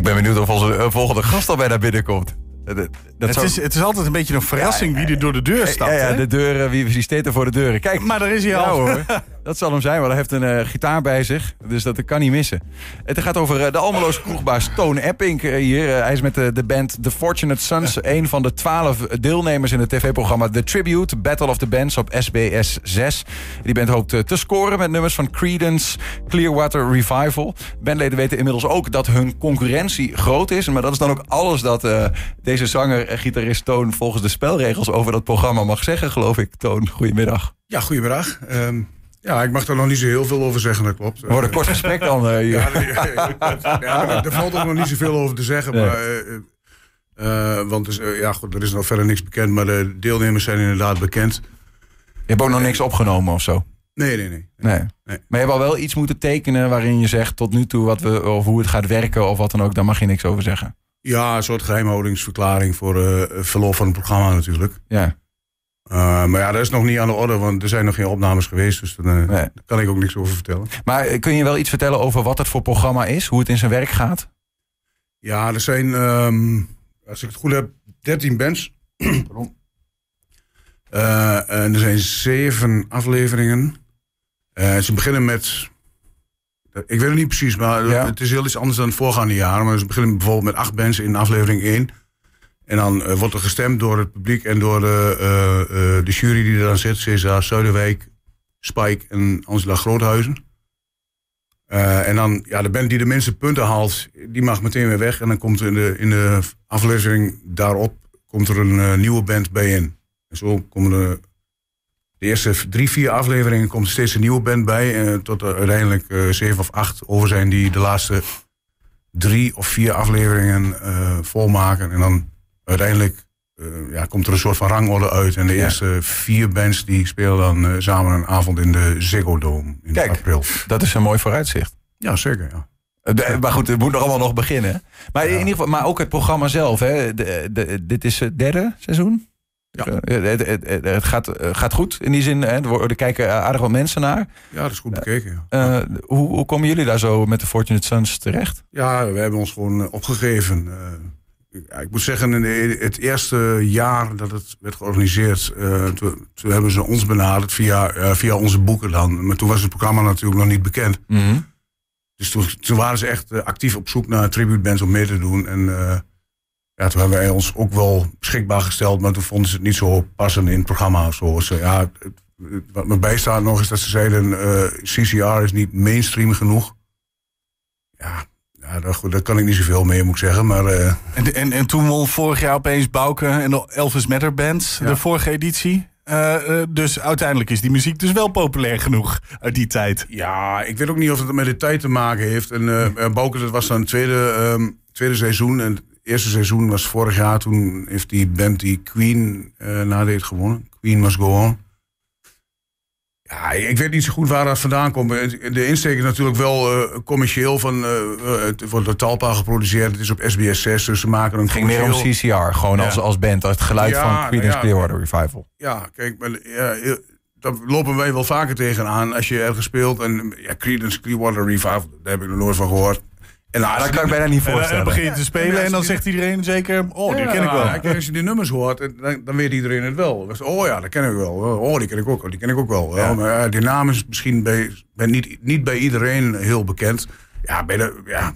Ik ben benieuwd of onze eh, volgende gast al bijna binnenkomt. Eh, dat- dat Het zou- is, het is altijd een beetje een verrassing wie er door de deur stapt. ja, de deuren, wie, wie staat er voor de deuren? Kijk, Maar daar is hij al. hoor. Dat zal hem zijn, want hij heeft een eh, gitaar bij zich. Dus dat kan niet missen. Het gaat over eh, de Almeloos kroegbaas Toon Epping eh, hier. Hij is met de, de band The Fortunate Sons. Een van de twaalf deelnemers in het tv-programma The Tribute. Battle of the Bands op SBS 6. Die band hoopt te scoren met nummers van Creedence, Clearwater Revival. Bandleden weten inmiddels ook dat hun concurrentie groot is. Maar dat is dan ook alles dat eh, deze zanger en gitarist Toon... volgens de spelregels over dat programma mag zeggen, geloof ik. Toon, goedemiddag. Ja, goedemiddag. Ehm, ja, ik mag er nog niet zo heel veel over zeggen, dat klopt. We worden een kort gesprek dan hier. Ja, er valt ook nog niet zoveel over te zeggen. Nee. Maar, eh, eh, want dus, ja, goed, er is nog verder niks bekend, maar de deelnemers zijn inderdaad bekend. Je hebt ook nog niks opgenomen of zo? Nee, nee, nee. Nee. Nee. Maar je hebt al wel iets moeten tekenen waarin je zegt tot nu toe wat we, of hoe het gaat werken of wat dan ook. Daar mag je niks over zeggen. Ja, een soort geheimhoudingsverklaring voor verlof van het programma natuurlijk. Ja. Eh, maar ja, dat is nog niet aan de orde, want er zijn nog geen opnames geweest. Dus daar eh, Nee. daar kan ik ook niks over vertellen. Maar eh, kun je wel iets vertellen over wat het voor programma is? Hoe het in zijn werk gaat? Ja, er zijn, ehm, als ik het goed heb, 13 bands. Pardon. En er zijn zeven afleveringen. Ze beginnen met. Ik weet het niet precies, maar Ja. het is heel iets anders dan het voorgaande jaar. Maar ze beginnen bijvoorbeeld met acht bands in aflevering 1. En dan eh, wordt er gestemd door het publiek en door de, eh, eh, de jury die er dan zit. Cesar Zuiderwijk, Spike en Angela Groothuizen. En dan, ja, de band die de minste punten haalt, die mag meteen weer weg. En dan komt er in de, in de aflevering daarop komt er een nieuwe band bij in. En zo komen de, de eerste drie, vier afleveringen komt steeds een nieuwe band bij. eh, tot er uiteindelijk zeven of acht over zijn die de laatste drie of vier afleveringen volmaken. En dan uiteindelijk eh, ja, komt er een soort van rangorde uit. En de Ja. eerste vier bands die spelen dan eh, samen een avond in de Ziggo Dome in Kijk. april. Dat is een mooi vooruitzicht. Ja, zeker. Ja. Eh, de- maar goed, het moet nog allemaal nog beginnen. Maar, in ieder geval, maar ook het programma zelf. Hè? De, de- dit is het derde seizoen. Ja. Het, het, gaat, gaat goed in die zin. Hè? Er kijken aardig wat mensen naar. Ja, dat is goed bekeken. Ja. Hoe, hoe komen jullie daar zo met de Fortunate Sons terecht? ja, we hebben ons gewoon opgegeven. Ja, ik moet zeggen, in het eerste jaar dat het werd georganiseerd, eh, toen, toen hebben ze ons benaderd via, eh, via onze boeken dan. Maar toen was het programma natuurlijk nog niet bekend. Dus toen, toen waren ze echt eh, actief op zoek naar tribute bands om mee te doen. En ja, toen hebben wij ons ook wel beschikbaar gesteld, maar toen vonden ze het niet zo passend in het programma. of Zo. Ze, ja, het- het- wat me bijstaat nog is dat ze zeiden, CCR is niet mainstream genoeg. Ja, ja daar, goed, daar kan ik niet zoveel mee, moet ik zeggen. Maar eh, En, en, en toen won vorig jaar opeens Bouke en de Elvis Matter Band, Ja. de vorige editie. Eh, eh, dus uiteindelijk is die muziek dus wel populair genoeg uit die tijd. Ja, ik weet ook niet of het met de tijd te maken heeft. En uh, Bouke, dat was dan het tweede, ehm, tweede seizoen. En het eerste seizoen was vorig jaar. Toen heeft die band die Queen nadeed gewonnen. Queen Must Go On. Ja, ik weet niet zo goed waar dat vandaan komt. De insteek is natuurlijk wel eh, commercieel. Van, eh, het wordt door Talpa geproduceerd. Het is op SBS 6, dus ze maken een Het ging meer om CCR, gewoon Ja. als, als band. Het geluid Ja, van Creedence ja. Clearwater Revival. Ja, kijk, maar, daar lopen wij wel vaker tegenaan als je ergens speelt. En ja, Creedence Clearwater Revival, daar heb ik nog nooit van gehoord. En Ah, dat kan ik bijna niet En dan voorstellen. begin je te spelen en dan zegt iedereen zeker... Oh, die ken ik wel. Ja, als je die nummers hoort, dan, dan weet iedereen het wel. Oh ja, dat ken ik wel. Oh, die ken ik ook, die ken ik ook wel. Ja. Maar ja, die naam is misschien bij, bij niet, niet bij iedereen heel bekend. Ja, bij de, ja,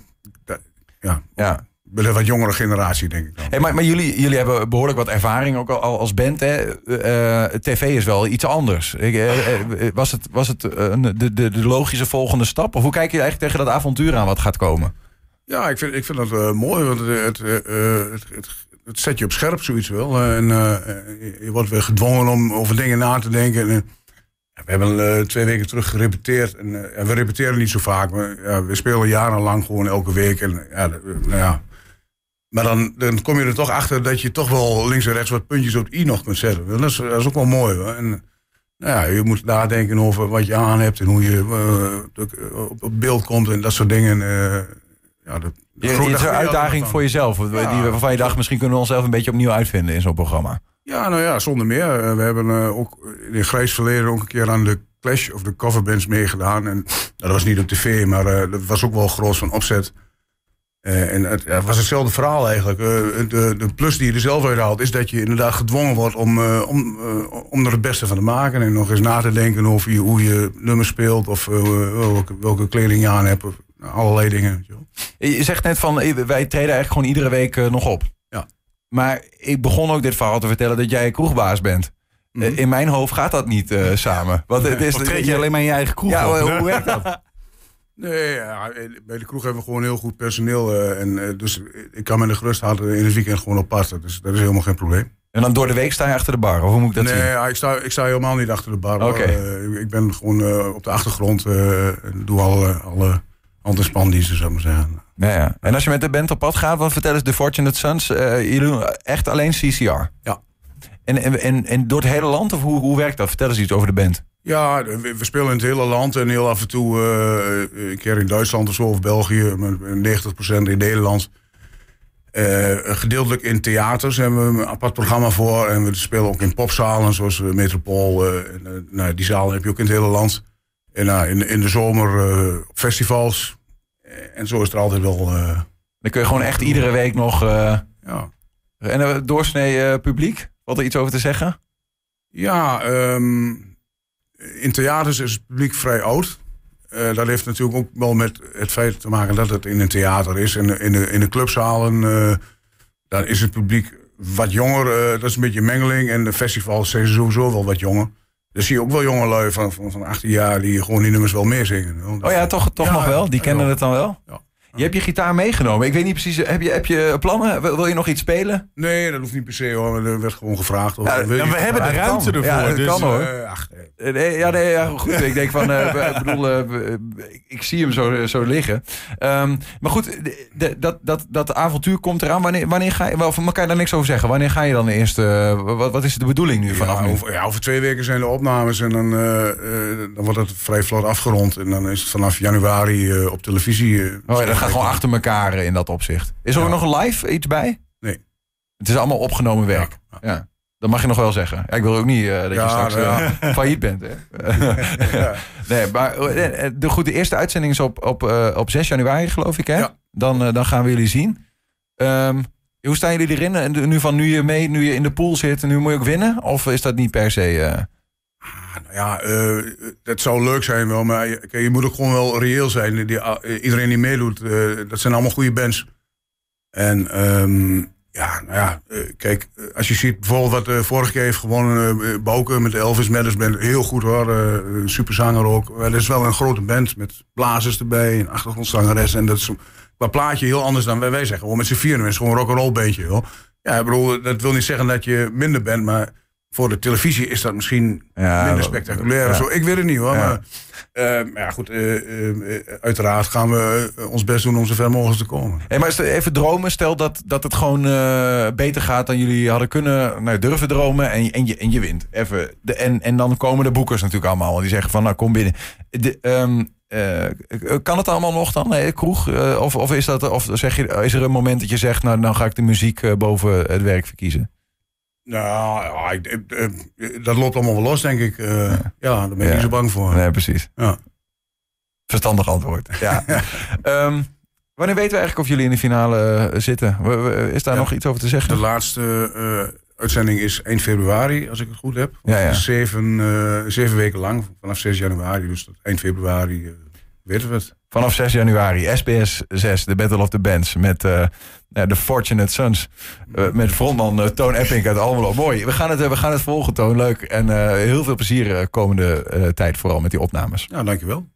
ja, Ja. bij de wat jongere generatie, denk ik dan. Hey, maar maar jullie, jullie hebben behoorlijk wat ervaring ook al als band. Hè? Eh, TV is wel iets anders. Ik, eh, eh, was het, was het eh, de, de, de logische volgende stap? Of hoe kijk je eigenlijk tegen dat avontuur aan wat gaat komen? Ja, ik vind, ik vind dat eh, mooi, want eh, eh, het, het, het zet je op scherp, zoiets wel. En je- je wordt weer gedwongen om over dingen na te denken. En, we hebben twee weken terug gerepeteerd. En, we repeteren niet zo vaak, maar ja, we spelen jarenlang gewoon elke week. En, ja, nou ja. Maar dan, dan kom je er toch achter dat je toch wel links en rechts wat puntjes op i nog kunt zetten. Dat is, ook wel mooi. Hoor. En, nou ja, je moet nadenken over wat je aan hebt en hoe je op, beeld komt en dat soort dingen. Ja, dat, Je, het is een uitdaging voor jezelf. Die, waarvan je dacht, misschien kunnen we onszelf een beetje opnieuw uitvinden in zo'n programma. Ja, nou ja, zonder meer. Eh, We hebben eh, ook in het grijs verleden ook een keer aan de Clash of de coverbands meegedaan. En nou, dat was niet op tv, maar eh, dat was ook wel groot van opzet. En het, ja, het was hetzelfde verhaal eigenlijk. De, de plus die je er zelf uit haalt, is dat je inderdaad gedwongen wordt om, om, om er het beste van te maken. En nog eens na te denken over je, hoe je nummer speelt of welke, welke kleding je aan hebt. Of, allerlei dingen. je zegt net van, eh, wij treden eigenlijk gewoon iedere week eh, nog op. Ja. Maar ik begon ook dit verhaal te vertellen dat jij kroegbaas bent. Mhm. Eh, in mijn hoofd gaat dat niet eh, samen. Want het is, treed je alleen maar in je eigen kroeg Ja, op? hoe, hoe werkt dat? Nee, ja, bij de kroeg hebben we gewoon heel goed personeel. eh, en, dus ik kan met een gerust hart in het weekend gewoon op passen. Dus dat is helemaal geen probleem. En dan door de week sta je achter de bar, of hoe moet ik dat nee, zien? ja, ik, sta, ik sta helemaal niet achter de bar. Eh, ik ben gewoon eh, op de achtergrond. eh, en doe alle, alle hand- en spandiensten, zou ik maar zeggen. Ja, ja. En als je met de band op pad gaat, wat vertel eens de Fortunate Sons. eh, jullie doen echt alleen CCR. Ja. En, en, en, en door het hele land, of hoe, hoe werkt dat? Vertel eens iets over de band. Ja, we, spelen in het hele land en heel af en toe eh, een keer in Duitsland of zo, of België, maar 90% in Nederland. Eh, gedeeltelijk in theaters hebben we een apart programma voor. En we spelen ook in popzalen, zoals Metropool. nou, die zalen heb je ook in het hele land. En nou, in, in de zomer eh, festivals. En zo is er altijd wel. eh, Dan kun je gewoon echt iedere week nog... eh, ja, en een doorsnee publiek? Wat er iets over te zeggen? Ja, ehm, in theaters is het publiek vrij oud. Dat heeft natuurlijk ook wel met het feit te maken dat het in een theater is. En in de, in de clubzalen, daar is het publiek wat jonger. dat is een beetje een mengeling. En de festivals zijn sowieso wel wat jonger. Dus zie je ook wel jonge lui van, van, van 18 jaar die gewoon die nummers wel meezingen. Oh ja, toch, toch Ja, nog wel? Die kennen het dan wel? Ja. Je hebt je gitaar meegenomen. Ik weet niet precies, heb je, heb je plannen? Wil, wil je nog iets spelen? Nee, dat hoeft niet per se hoor. Er werd gewoon gevraagd. Of, Ja, wil je- En we hebben de dat ruimte kan. ervoor. Ja, dat dus, kan, hoor. Eh, ach, nee. Eh, Nee, ja, nee, ja, goed. Ik denk van, eh, ik bedoel, eh, ik- zie hem zo, zo liggen. Ehm, maar goed, de- de- dat, dat, dat avontuur komt eraan. Wanneer, wanneer ga je, wel, kan je daar niks over zeggen? Wanneer ga je dan eerst, eh, wat, wat is de bedoeling nu vanaf ja, nu? over, ja, over twee weken zijn de opnames en dan, eh, eh, dan wordt het vrij vlot afgerond. En dan is het vanaf januari eh, op televisie. eh, Oh ja, dat gaat gewoon achter elkaar eh, in dat opzicht. Is er ook nog een live iets bij? Nee. Het is allemaal opgenomen werk. Ja. Dat mag je nog wel zeggen. Ik wil ook niet eh, dat je straks eh, failliet bent. Hè? nee, maar de, goed, de eerste uitzending is op, op, op 6 januari, geloof ik. Hè? Ja. Dan, dan gaan we jullie zien. Ehm, hoe staan jullie erin? En nu van nu je mee, nu je in de pool zit, nu moet je ook winnen? Of is dat niet per se? Eh, Nou ja, eh, het zou leuk zijn wel, maar je, je moet ook gewoon wel reëel zijn. Die, eh, iedereen die meedoet, eh, dat zijn allemaal goede bands. En ehm, ja, nou ja, eh, kijk, eh, als je ziet bijvoorbeeld wat eh vorige keer heeft gewonnen, eh Bouke met Elvis Matters Band, heel goed hoor, eh, superzanger ook. Dat is wel een grote band met blazers erbij, een achtergrondzangeres. En dat is qua plaatje heel anders dan wij, wij zeggen. Gewoon met z'n vieren, het is gewoon een rock'n'roll bandje. Hoor. Ja, ik bedoel, dat wil niet zeggen dat je minder bent, maar voor de televisie is dat misschien Ja, minder spectaculair. ja. Zo. Ik weet het niet hoor. Ja. Maar, eh, maar ja, goed, eh, eh, eh, uiteraard gaan we ons best doen om zo ver mogelijk te komen. Hey, maar even dromen. Stel dat, dat het gewoon beter gaat dan jullie hadden kunnen nou, durven dromen. En, je- en, je, en je wint. Even. De, en, en dan komen de boekers natuurlijk allemaal. want Die zeggen van nou kom binnen. De, ehm, eh, kan het allemaal nog dan? Nee, kroeg? Of, of, is dat, of zeg je, is er een moment dat je zegt nou dan ga ik de muziek boven het werk verkiezen? Nou, ja, ik- dat loopt allemaal wel los, denk ik. Eh, ja. daar ben ik Ja. niet zo bang voor. Nee, precies. Ja. Verstandig antwoord. Ja. Ehm, wanneer weten we eigenlijk of jullie in de finale eh, zitten? Is daar nog iets over te zeggen? De laatste eh, uitzending is eind februari, als ik het goed heb. Ja, ja. Zeven, zeven weken lang, vanaf 6 januari. Dus tot eind februari weten we het. Vanaf 6 januari, SBS 6, de Battle of the Bands. Met eh, ja, de Fortunate Sons. Eh, met frontman eh, Toon Epping uit Almelo. Mooi. We gaan het, eh, we gaan het volgen, Toon. Leuk. En eh, heel veel plezier eh, komende eh, tijd, vooral met die opnames. Ja, dankjewel.